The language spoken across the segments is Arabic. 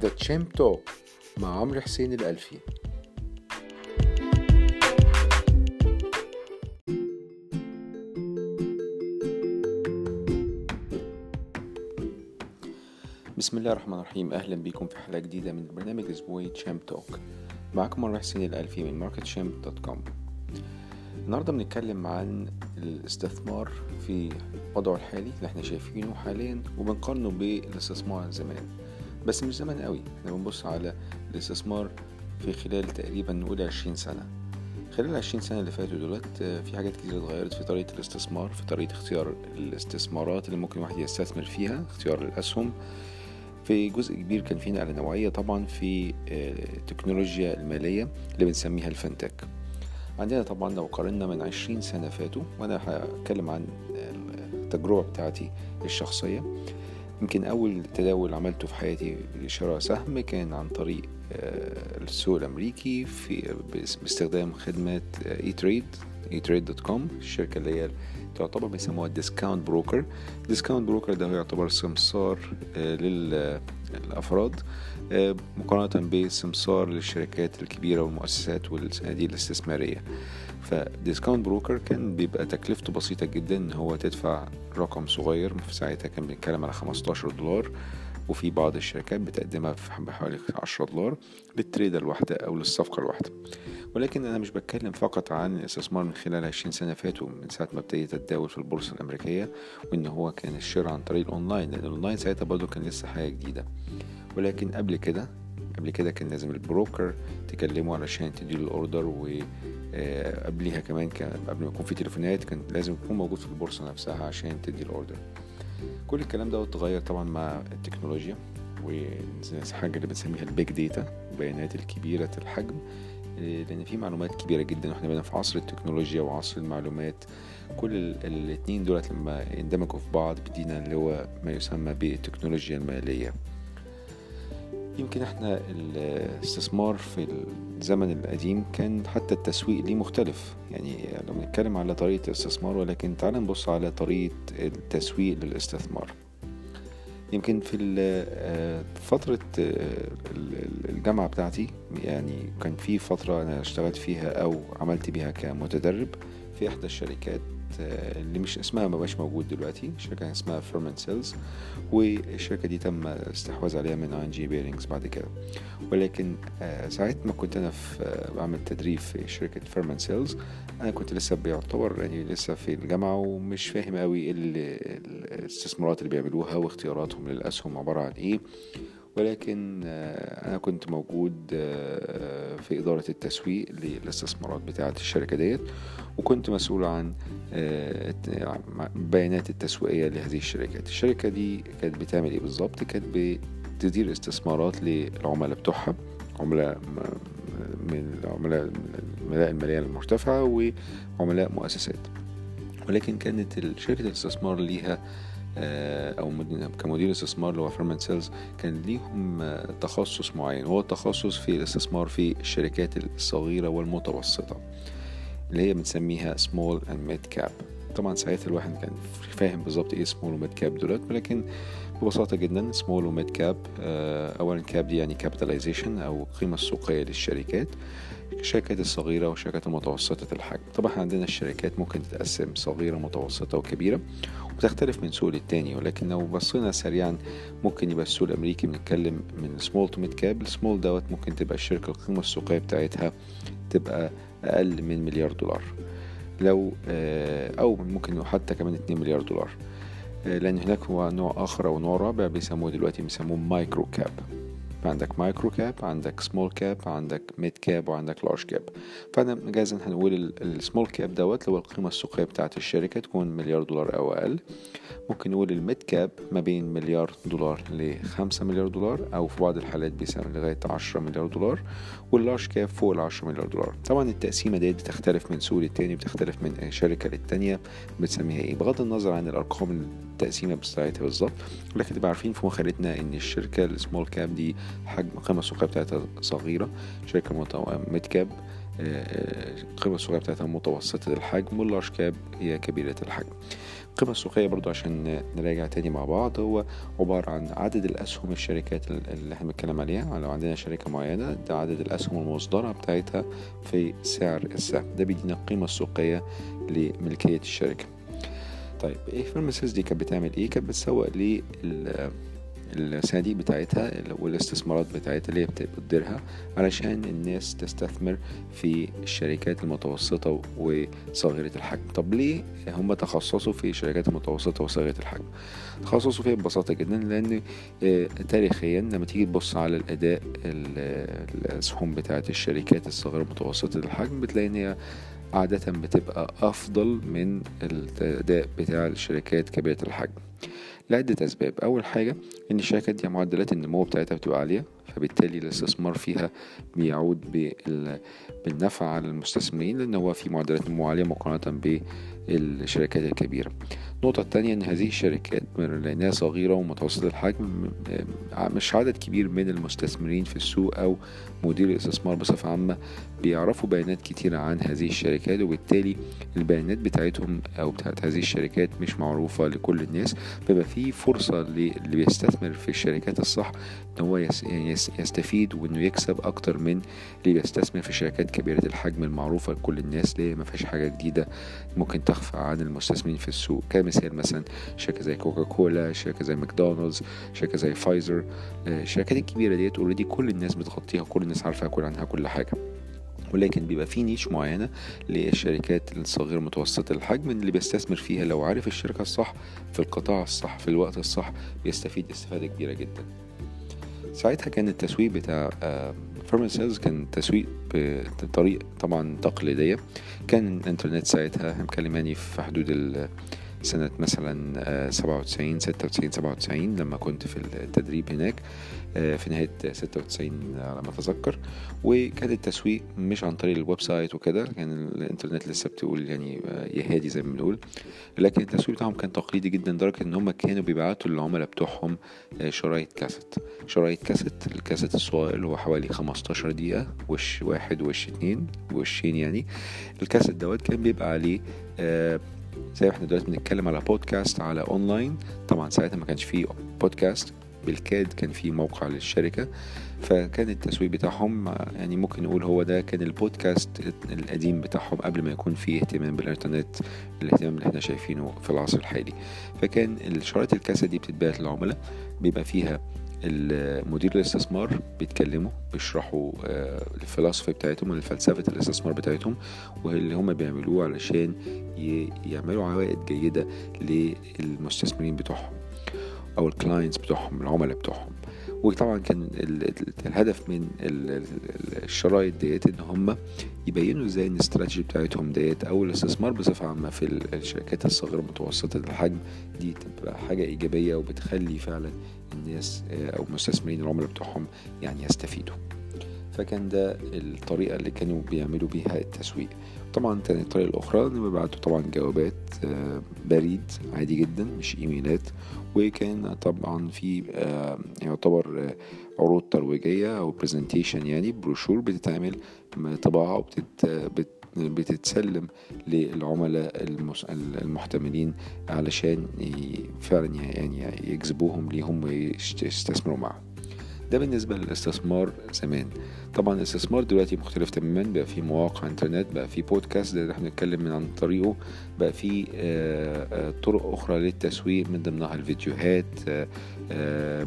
The Champ Talk مع عمرو حسين الألفي. بسم الله الرحمن الرحيم. أهلا بكم في حلقة جديدة من برنامج أسبوعي Champ Talk. معكم عمرو حسين الألفي من MarketChamp dot com. النهاردة بنتكلم عن الاستثمار في وضعه الحالي اللي إحنا شايفينه حاليا وبنقارنه بالاستثمار زمان. بس مش زمان قوي. إحنا بنبص على الاستثمار في خلال تقريبا نقول عشرين سنة. خلال العشرين سنة اللي فاتوا دولت في حاجات كتير اتغيرت في طريقة الاستثمار في طريقة اختيار الاستثمارات اللي ممكن الواحد يستثمر فيها اختيار الأسهم. في جزء كبير كان في نقلة نوعية طبعا في التكنولوجيا المالية اللي بنسميها الفنتك عندنا طبعا لو قارنا من عشرين سنة فاتوا وأنا هتكلم عن التجربة بتاعتي الشخصية. يمكن أول تداول عملته في حياتي لشراء سهم كان عن طريق السوق الأمريكي في باستخدام خدمة E-Trade E-Trade dot com الشركة اللي هي تعتبر بيسموها discount broker discount broker ده يعتبر سمسار للأفراد مقارنة بسمسار للشركات الكبيرة والمؤسسات والصناديق الاستثمارية. ف discount broker كان بيبقى تكلفته بسيطة جدا إن هو تدفع رقم صغير في ساعتها كان بنتكلم على 15 دولار. وفي بعض الشركات بتقدمها بحوالي 10 دولار للتريدة الواحدة أو للصفقة الواحدة. ولكن أنا مش بتكلم فقط عن الاستثمار من خلال 20 سنة فاتوا من ساعة ما ابتديت أتداول في البورصة الأمريكية وإن هو كان الشراء عن طريق الأونلاين لأن الأونلاين ساعتها برضه كان لسه حاجة جديدة. ولكن قبل كده قبل كده كان لازم ال broker تكلمه علشان تديله ال order و قبليها كمان قبل ما يكون في تليفونات كان لازم يكون موجود في البورصة نفسها عشان تدي ال order. كل الكلام ده اتغير طبعا مع التكنولوجيا والحاجة اللي بنسميها ال big data البيانات الكبيرة الحجم لأن في معلومات كبيرة جدا وإحنا بقينا في عصر التكنولوجيا وعصر المعلومات. كل الاتنين دولت لما يندمجوا في بعض بدينا اللي هو ما يسمى بالتكنولوجيا المالية. يمكن إحنا الاستثمار في الزمن القديم كان حتى التسويق ليه مختلف. يعني لو بنتكلم على طريقة الاستثمار ولكن تعال نبص على طريقة التسويق للاستثمار. يمكن في فترة الجامعة بتاعتي يعني كان في فترة أنا اشتغلت فيها أو عملت بيها كمتدرب في إحدى الشركات. اللي مش اسمها ما بقاش موجود دلوقتي شركة اسمها Furman Selz والشركة دي تم الاستحواذ عليها من ING Barings بعد كده. ولكن ساعة ما كنت أنا في بعمل تدريب في شركة Furman Selz أنا كنت لسه بيعتبر يعني لسه في الجامعة ومش فاهم قوي الاستثمارات اللي بيعملوها واختياراتهم للأسهم عبارة عن إيه. ولكن أنا كنت موجود في إدارة التسويق للاستثمارات بتاعة الشركة ديت وكنت مسؤول عن بيانات التسويقية لهذه الشركات الشركة دي كانت بتعمل إيه بالظبط كانت بتدير استثمارات للعملاء بتوعها عملاء من الملاءة المالية المرتفعة وعملاء مؤسسات. ولكن كانت شركة الاستثمار ليها أو كمدير استثمار اللي هو Furman Selz كان ليهم تخصص معين. هو التخصص في الاستثمار في الشركات الصغيرة والمتوسطة اللي هي بنسميها small and mid cap طبعا ساعتها الواحد كان فاهم بالظبط إيه small و mid cap دولت ولكن ببساطة جدا small و mid cap اولا cap دي يعني capitalization أو القيمة السوقية للشركات الشركات الصغيرة والشركات المتوسطة الحجم طبعا عندنا الشركات ممكن تتقسم صغيرة متوسطة وكبيرة. وتختلف من سوق للتاني ولكن لو بصينا سريعا ممكن يبقى السوق الأمريكي بنتكلم من small to mid cap ال small دوت ممكن تبقى الشركة القيمة السوقية بتاعتها تبقى أقل من مليار دولار. لو أو ممكن حتى كمان 2 مليار دولار. لأن هناك هو نوع آخر أو نوع رابع بيسموه دلوقتي بيسموه micro cap عندك micro cap عندك small cap عندك mid cap وعندك large cap فأنا جايز هنقول ال small cap دوت لو القيمة السوقيه بتاعة الشركة تكون مليار دولار أو أقل. ممكن نقول ال mid cap ما بين مليار دولار لخمسة مليار دولار أو في بعض الحالات بيسمى لغاية عشرة مليار دولار وال large cap فوق العشرة مليار دولار. طبعا التقسيمة ديت بتختلف من سوق للتاني بتختلف من شركة للتانية بتسميها إيه؟ بغض النظر عن الأرقام التقسيمه بتاعتها بالظبط ولكن تبقى عارفين في مخيلتنا إن الشركة ال small cap دي حجم القيمه السوقية بتاعتها صغيرة. شركة mid cap القيمة السوقية بتاعتها متوسطة الحجم وال large cap هي كبيرة الحجم القيمة السوقية برضو عشان نراجع تاني مع بعض هو عبارة عن عدد الأسهم الشركات اللي إحنا بنتكلم عليها. لو عندنا شركة معينة ده عدد الأسهم المصدرة بتاعتها في سعر السهم. ده بيدينا القيمة السوقية لملكية الشركة. طيب إيه فارماسيز دي كانت بتعمل إيه؟ كانت بتسوق لل الصناديق بتاعتها والاستثمارات بتاعتها اللي هي بتديرها علشان الناس تستثمر في الشركات المتوسطة وصغيرة الحجم. طب ليه هم تخصصوا في الشركات المتوسطة وصغيرة الحجم؟ تخصصوا فيها ببساطة جدا لأن تاريخيا لما تيجي تبص على الأداء الأسهم بتاعت الشركات الصغيرة المتوسطة الحجم بتلاقي إن هي عادة بتبقى أفضل من الأداء بتاع الشركات كبيرة الحجم. لعدة أسباب. أول حاجة إن الشركات دي معدلات النمو بتاعتها بتبقى عالية فبالتالي الاستثمار فيها بيعود بالنفع على المستثمرين لأن هو في معدلات نمو عالية مقارنة بالشركات الكبيرة. النقطة التانية إن هذه الشركات لأنها صغيرة ومتوسطة الحجم مش عدد كبير من المستثمرين في السوق أو مدير الاستثمار بصفة عامة بيعرفوا بيانات كتيرة عن هذه الشركات وبالتالي البيانات بتاعتهم أو بتاعت هذه الشركات مش معروفة لكل الناس. فيبقى في فرصة اللي بيستثمر في الشركات الصح إن هو يستفيد وإنه يكسب أكتر من اللي بيستثمر في شركات كبيرة الحجم المعروفة لكل الناس اللي ما فيهاش حاجة جديدة ممكن تخفى عن المستثمرين في السوق. كمثال مثلا شركة زي كوكا كولا شركة زي ماكدونالدز شركة زي فايزر الشركات الكبيرة ديت already كل الناس بتغطيها كل الناس عارفة كل عنها كل حاجة. ولكن بيبقى في niche معينة للشركات الصغيرة المتوسطة. الحجم اللي بيستثمر فيها لو عارف الشركة الصح في القطاع الصح في الوقت الصح بيستفيد استفادة كبيرة جدا. ساعتها كان التسويق بتاع Furman Selz كان تسويق بطريقة طبعا تقليدية. كان الإنترنت ساعتها مكلماني في حدود سنة مثلا سبعة وتسعين ستة وتسعين سبعة وتسعين لما كنت في التدريب هناك. في نهاية ستة وتسعين على ما أتذكر. وكان التسويق مش عن طريق ال website وكده كان الإنترنت لسه بتقول يعني يا هادي زي ما بنقول. لكن التسويق بتاعهم كان تقليدي جدا لدرجة إن هم كانوا بيبعتوا للعملاء بتوعهم شرايط كاسيت. شرايط كاسيت الكاسيت الصغير اللي هو حوالي 15 دقيقة وش واحد وش اتنين وشين يعني. الكاسيت دوت كان بيبقى عليه زي ما إحنا دلوقتي بنتكلم على بودكاست على أونلاين. طبعا ساعتها ما كانش فيه بودكاست. بالكاد كان في موقع للشركة فكان التسويق بتاعهم يعني ممكن نقول هو ده كان البودكاست القديم بتاعهم قبل ما يكون فيه اهتمام بالإنترنت الاهتمام اللي إحنا شايفينه في العصر الحالي. فكان الشرايط الكاسيت دي بتتباعت للعملاء بيبقى فيها المدير الاستثمار بيتكلموا بيشرحوا الفلسفة بتاعتهم الفلسفة الاستثمار بتاعتهم واللي هم بيعملوه علشان يعملوا عوائد جيدة للمستثمرين بتوعهم. أو الكلاينتس بتوعهم العملاء بتوعهم. وطبعا كان الهدف من الشرايط ديت إن هم يبينوا إزاي إن الاستراتيجي بتاعتهم ديت أو الاستثمار بصفة عامة في الشركات الصغيرة متوسطه الحجم دي تبقى حاجة إيجابية وبتخلي فعلا الناس أو المستثمرين العملاء بتوعهم يعني يستفيدوا. فكان ده الطريقة اللي كانوا بيعملوا بيها التسويق. طبعا كانت الطريقة الأخرى إن بيبعتوا طبعا جوابات بريد عادي جدا مش إيميلات. وكان طبعا في يعتبر عروض ترويجية أو presentation يعني بروشور بتتعمل طباعه وبتت بتتسلم للعملاء المحتملين علشان فعلا يعني يجذبوهم ليهم ويستثمروا معهم ده بالنسبة للاستثمار زمان. طبعا الاستثمار دلوقتي مختلف تماما بقى في مواقع إنترنت بقى في بودكاست ده إحنا بنتكلم من عن طريقه بقى في طرق أخرى للتسويق من ضمنها الفيديوهات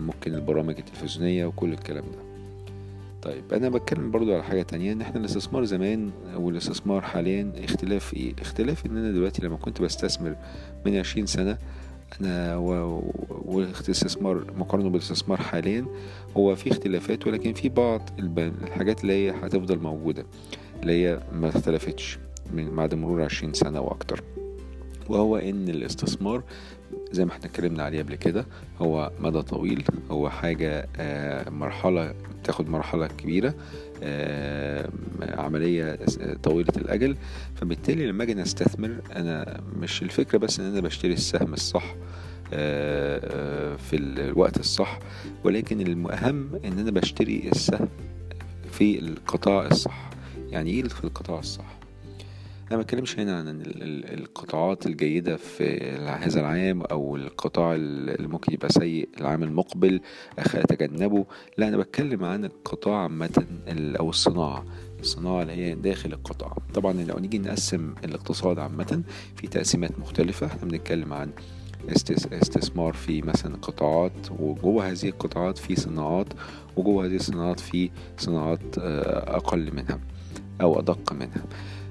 ممكن البرامج التلفزيونية وكل الكلام ده. طيب أنا بتكلم برضو على حاجة تانية إن إحنا الاستثمار زمان والاستثمار حاليا اختلاف إيه؟ اختلاف إن أنا دلوقتي لما كنت بستثمر من عشرين سنة أنا والاستثمار مقارنة بالاستثمار حاليا هو في اختلافات ولكن في بعض الحاجات اللي هي هتفضل موجودة اللي هي ما اختلفتش من بعد مرور عشرين سنة وأكتر. وهو إن الاستثمار زي ما إحنا اتكلمنا عليه قبل كده هو مدى طويل هو حاجة مرحلة تاخد مرحلة كبيرة عملية طويلة الأجل. فبالتالي لما أجي أستثمر أنا مش الفكرة بس إن أنا بشتري السهم الصح في الوقت الصح ولكن المهم إن أنا بشتري السهم في القطاع الصح. يعني إيه في القطاع الصح؟ أنا ما بتكلمش هنا عن القطاعات الجيدة في هذا العام أو القطاع اللي ممكن يبقى سيء العام المقبل أتجنبه. لا أنا بتكلم عن القطاع عامة أو الصناعة الصناعة اللي هي داخل القطاع. طبعا لو نيجي نقسم الاقتصاد عامة في تقسيمات مختلفة إحنا بنتكلم عن استثمار في مثلا قطاعات وجوه هذه القطاعات في صناعات وجوه هذه الصناعات في صناعات آه، أقل منها أو أدق منها.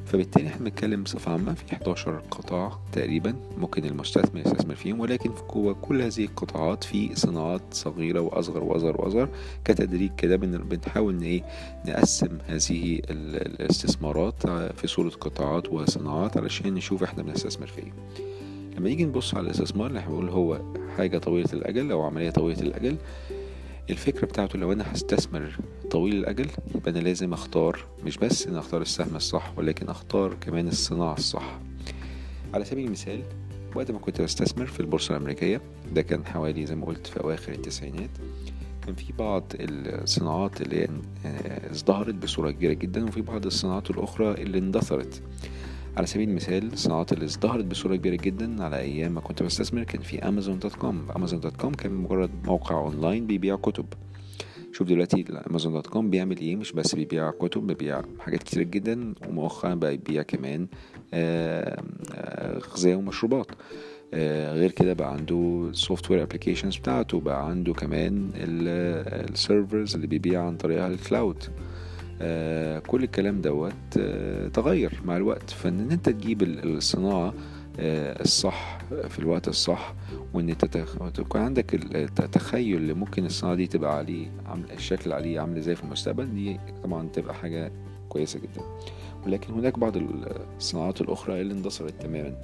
فبالتالي إحنا بنتكلم بصفة عامة في 11 قطاع تقريبا ممكن المستثمر يستثمر فيهم ولكن جوه كل هذه القطاعات في صناعات صغيرة وأصغر وأصغر وأصغر كتدريج كده بنحاول إن إيه نقسم هذه الاستثمارات في صورة قطاعات وصناعات علشان نشوف إحنا بنستثمر في إيه. لما نيجي نبص على الاستثمار اللي هو حاجة طويلة الأجل أو عملية طويلة الأجل. الفكرة بتاعته لو أنا هستثمر طويل الأجل يبقى أنا لازم أختار مش بس أن أختار السهم الصح ولكن أختار كمان الصناعة الصح. على سبيل المثال وقت ما كنت بستثمر في البورصة الأمريكية ده كان حوالي زي ما قلت في أواخر التسعينات كان في بعض الصناعات اللي آه، ازدهرت بصورة كبيرة جدا وفي بعض الصناعات الأخرى اللي اندثرت. على سبيل المثال الصناعات اللي ازدهرت بصورة كبيرة جدا على أيام ما كنت بستثمر كان في Amazon dot com Amazon dot com كان مجرد موقع أونلاين بيبيع كتب. شوف دلوقتي Amazon dot com بيعمل إيه؟ مش بس بيبيع كتب بيبيع حاجات كتير جدا ومؤخرا بقى يبيع كمان غذاء ومشروبات. آه، غير كده بقى عنده software applications بتاعته بقى عنده كمان ال servers اللي بيبيع عن طريقها ال cloud آه، كل الكلام دوت آه، تغير مع الوقت. فإن أنت تجيب الصناعة آه، الصح في الوقت الصح وإن تكون عندك التخيل اللي ممكن الصناعة دي تبقى عليه الشكل عليه عامل إزاي في المستقبل دي طبعا تبقى حاجة كويسة جدا. ولكن هناك بعض الصناعات الأخرى اللي اندثرت تماما.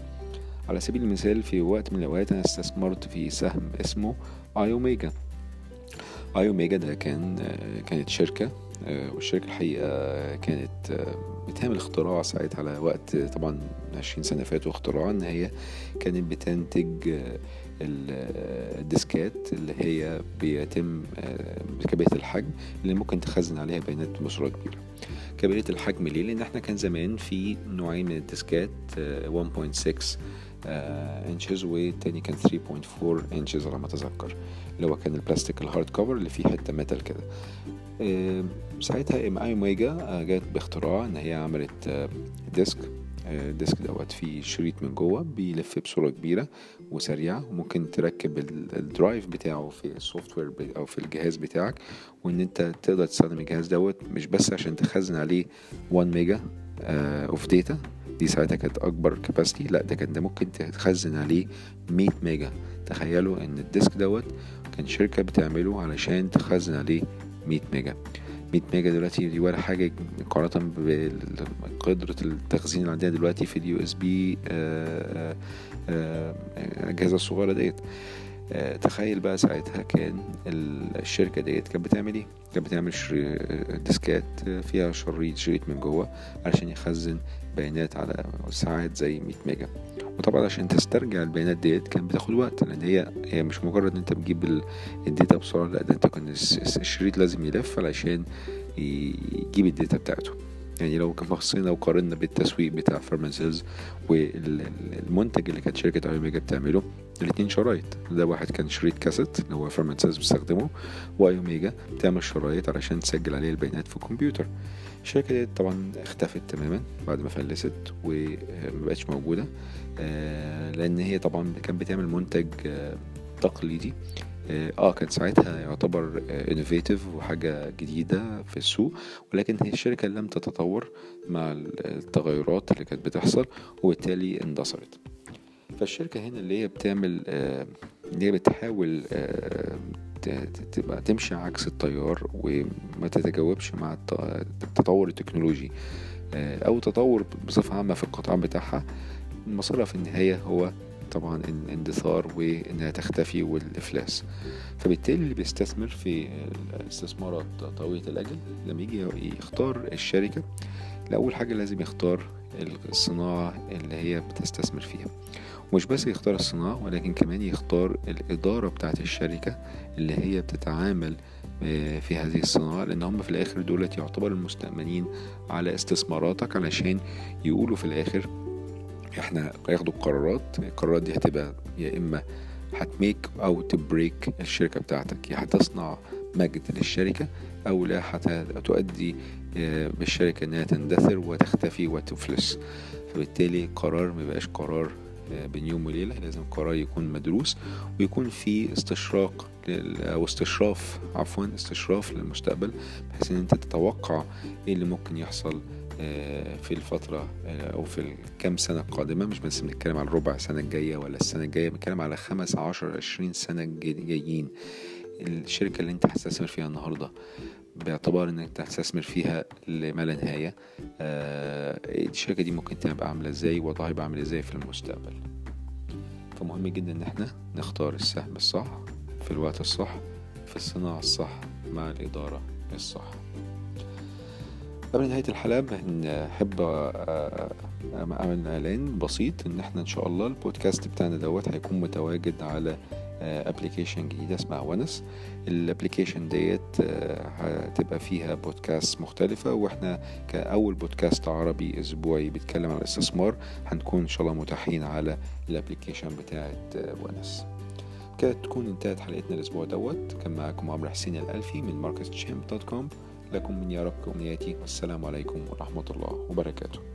على سبيل المثال في وقت من الأوقات أنا استثمرت في سهم اسمه أي أوميجا. أي أوميجا ده كان كانت شركة آه، والشركة الحقيقة كانت آه، بتعمل اختراع ساعتها على وقت طبعا عشرين سنة فاتوا اختراع إن هي كانت بتنتج آه، الديسكات اللي هي بيتم بكبيرة الحجم اللي ممكن تخزن عليها بيانات بصورة كبيرة كبيرة الحجم ليه؟ لأن إحنا كان زمان في نوعين من الديسكات 1.6 inches والتاني كان 3.4 انشز على ما أتذكر اللي هو كان البلاستيك ال hard cover اللي فيه حتة metal كده ساعتها Iomega جت باختراع إن هي عملت disk ال disk دوت فيه شريط من جوه بيلف بصورة كبيرة وسريعه وممكن تركب ال drive بتاعه في ال software أو في الجهاز بتاعك وإن أنت تقدر تستخدم الجهاز دوت مش بس عشان تخزن عليه 1 mega of data دي ساعتها كانت أكبر capacity لا ده كان ده ممكن تخزن عليه 100 mega تخيلوا إن ال disk دوت كان شركة بتعمله علشان تخزن عليه 100 mega 100 mega دلوقتي دي ولا حاجة مقارنة بقدرة التخزين اللي عندنا دلوقتي في ال USB الأجهزة الصغيرة ديت آه، تخيل بقى ساعتها كان الشركة ديت كانت بتعمل إيه؟ كانت بتعمل ديسكات فيها شريط شريط من جوه علشان يخزن بيانات على ساعات زي 100 mega. وطبعا عشان تسترجع البيانات ديت كان بتاخد وقت لأن هي هي مش مجرد إن أنت بتجيب ال data بسرعة لأ ده أنت كان الشريط لازم يلف علشان يجيب ال data بتاعته. يعني لو بصينا وقارنا بالتسويق بتاع Furman Selz والمنتج اللي كانت شركة Iomega بتعمله الاتنين شرايط. ده واحد كان شريط كاسيت اللي هو Furman Selz بيستخدمه و Iomega بتعمل شرايط علشان تسجل عليه البيانات في الكمبيوتر. الشركة دي طبعا اختفت تماما بعد ما فلست ومبقتش موجودة آه، لأن هي طبعا كانت بتعمل منتج آه، تقليدي. آه, آه، كان ساعتها يعتبر innovative وحاجة جديدة في السوق ولكن هي الشركة لم تتطور مع التغيرات اللي كانت بتحصل وبالتالي اندثرت فالشركة هنا اللي هي بتعمل اللي هي بتحاول تبقى تمشي عكس التيار وما تتجاوبش مع التطور التكنولوجي آه، أو تطور بصفة عامة في القطاع بتاعها. مصيرها في النهاية هو طبعا الاندثار وإنها تختفي والإفلاس. فبالتالي اللي بيستثمر في الاستثمارات طويلة الأجل لما يجي يختار الشركة لأول حاجة لازم يختار الصناعة اللي هي بتستثمر فيها. مش بس يختار الصناعة ولكن كمان يختار الإدارة بتاعت الشركة اللي هي بتتعامل آه، في هذه الصناعة لأن هم في الآخر دولت يعتبر المستأمنين على استثماراتك علشان يقولوا في الآخر إحنا ياخدوا القرارات. القرارات دي هتبقى يا إما هتميك أو تبريك الشركة بتاعتك يا هتصنع مجد للشركة أو لا هتؤدي آه، بالشركة إنها تندثر وتختفي وتفلس. فبالتالي قرار ميبقاش قرار آه، بين يوم وليلة لازم قرار يكون مدروس ويكون في استشراق أو استشراف عفوا استشراف للمستقبل بحيث إن أنت تتوقع إيه اللي ممكن يحصل آه، في الفترة أو في الكام سنة القادمة مش بس بنتكلم على الربع سنة الجاية ولا السنة الجاية بنتكلم على خمس عشر عشرين سنة جايين. الشركة اللي أنت هتستثمر فيها النهاردة باعتبار إنك تستثمر فيها لما لا نهاية. آه الشركة دي ممكن تبقى عاملة إزاي؟ وضعها يبقى عامل إزاي في المستقبل؟ فمهم جدا إن إحنا نختار السهم الصح في الوقت الصح في الصناعة الصح مع الإدارة الصح. قبل نهاية الحلقة بنحب أعمل إعلان بسيط إن إحنا إن شاء الله البودكاست بتاعنا دوت هيكون متواجد على application جديدة اسمها ونس ال application ديت آه، هتبقى فيها بودكاست مختلفة وإحنا كأول بودكاست عربي أسبوعي بيتكلم عن الاستثمار هنكون إن شاء الله متاحين على ال application بتاعت آه، ونس كده تكون انتهت حلقتنا الأسبوع دوت. كان معاكم عمرو حسين الألفي من market dot com لكم مني أرق أمنياتي. والسلام عليكم ورحمة الله وبركاته.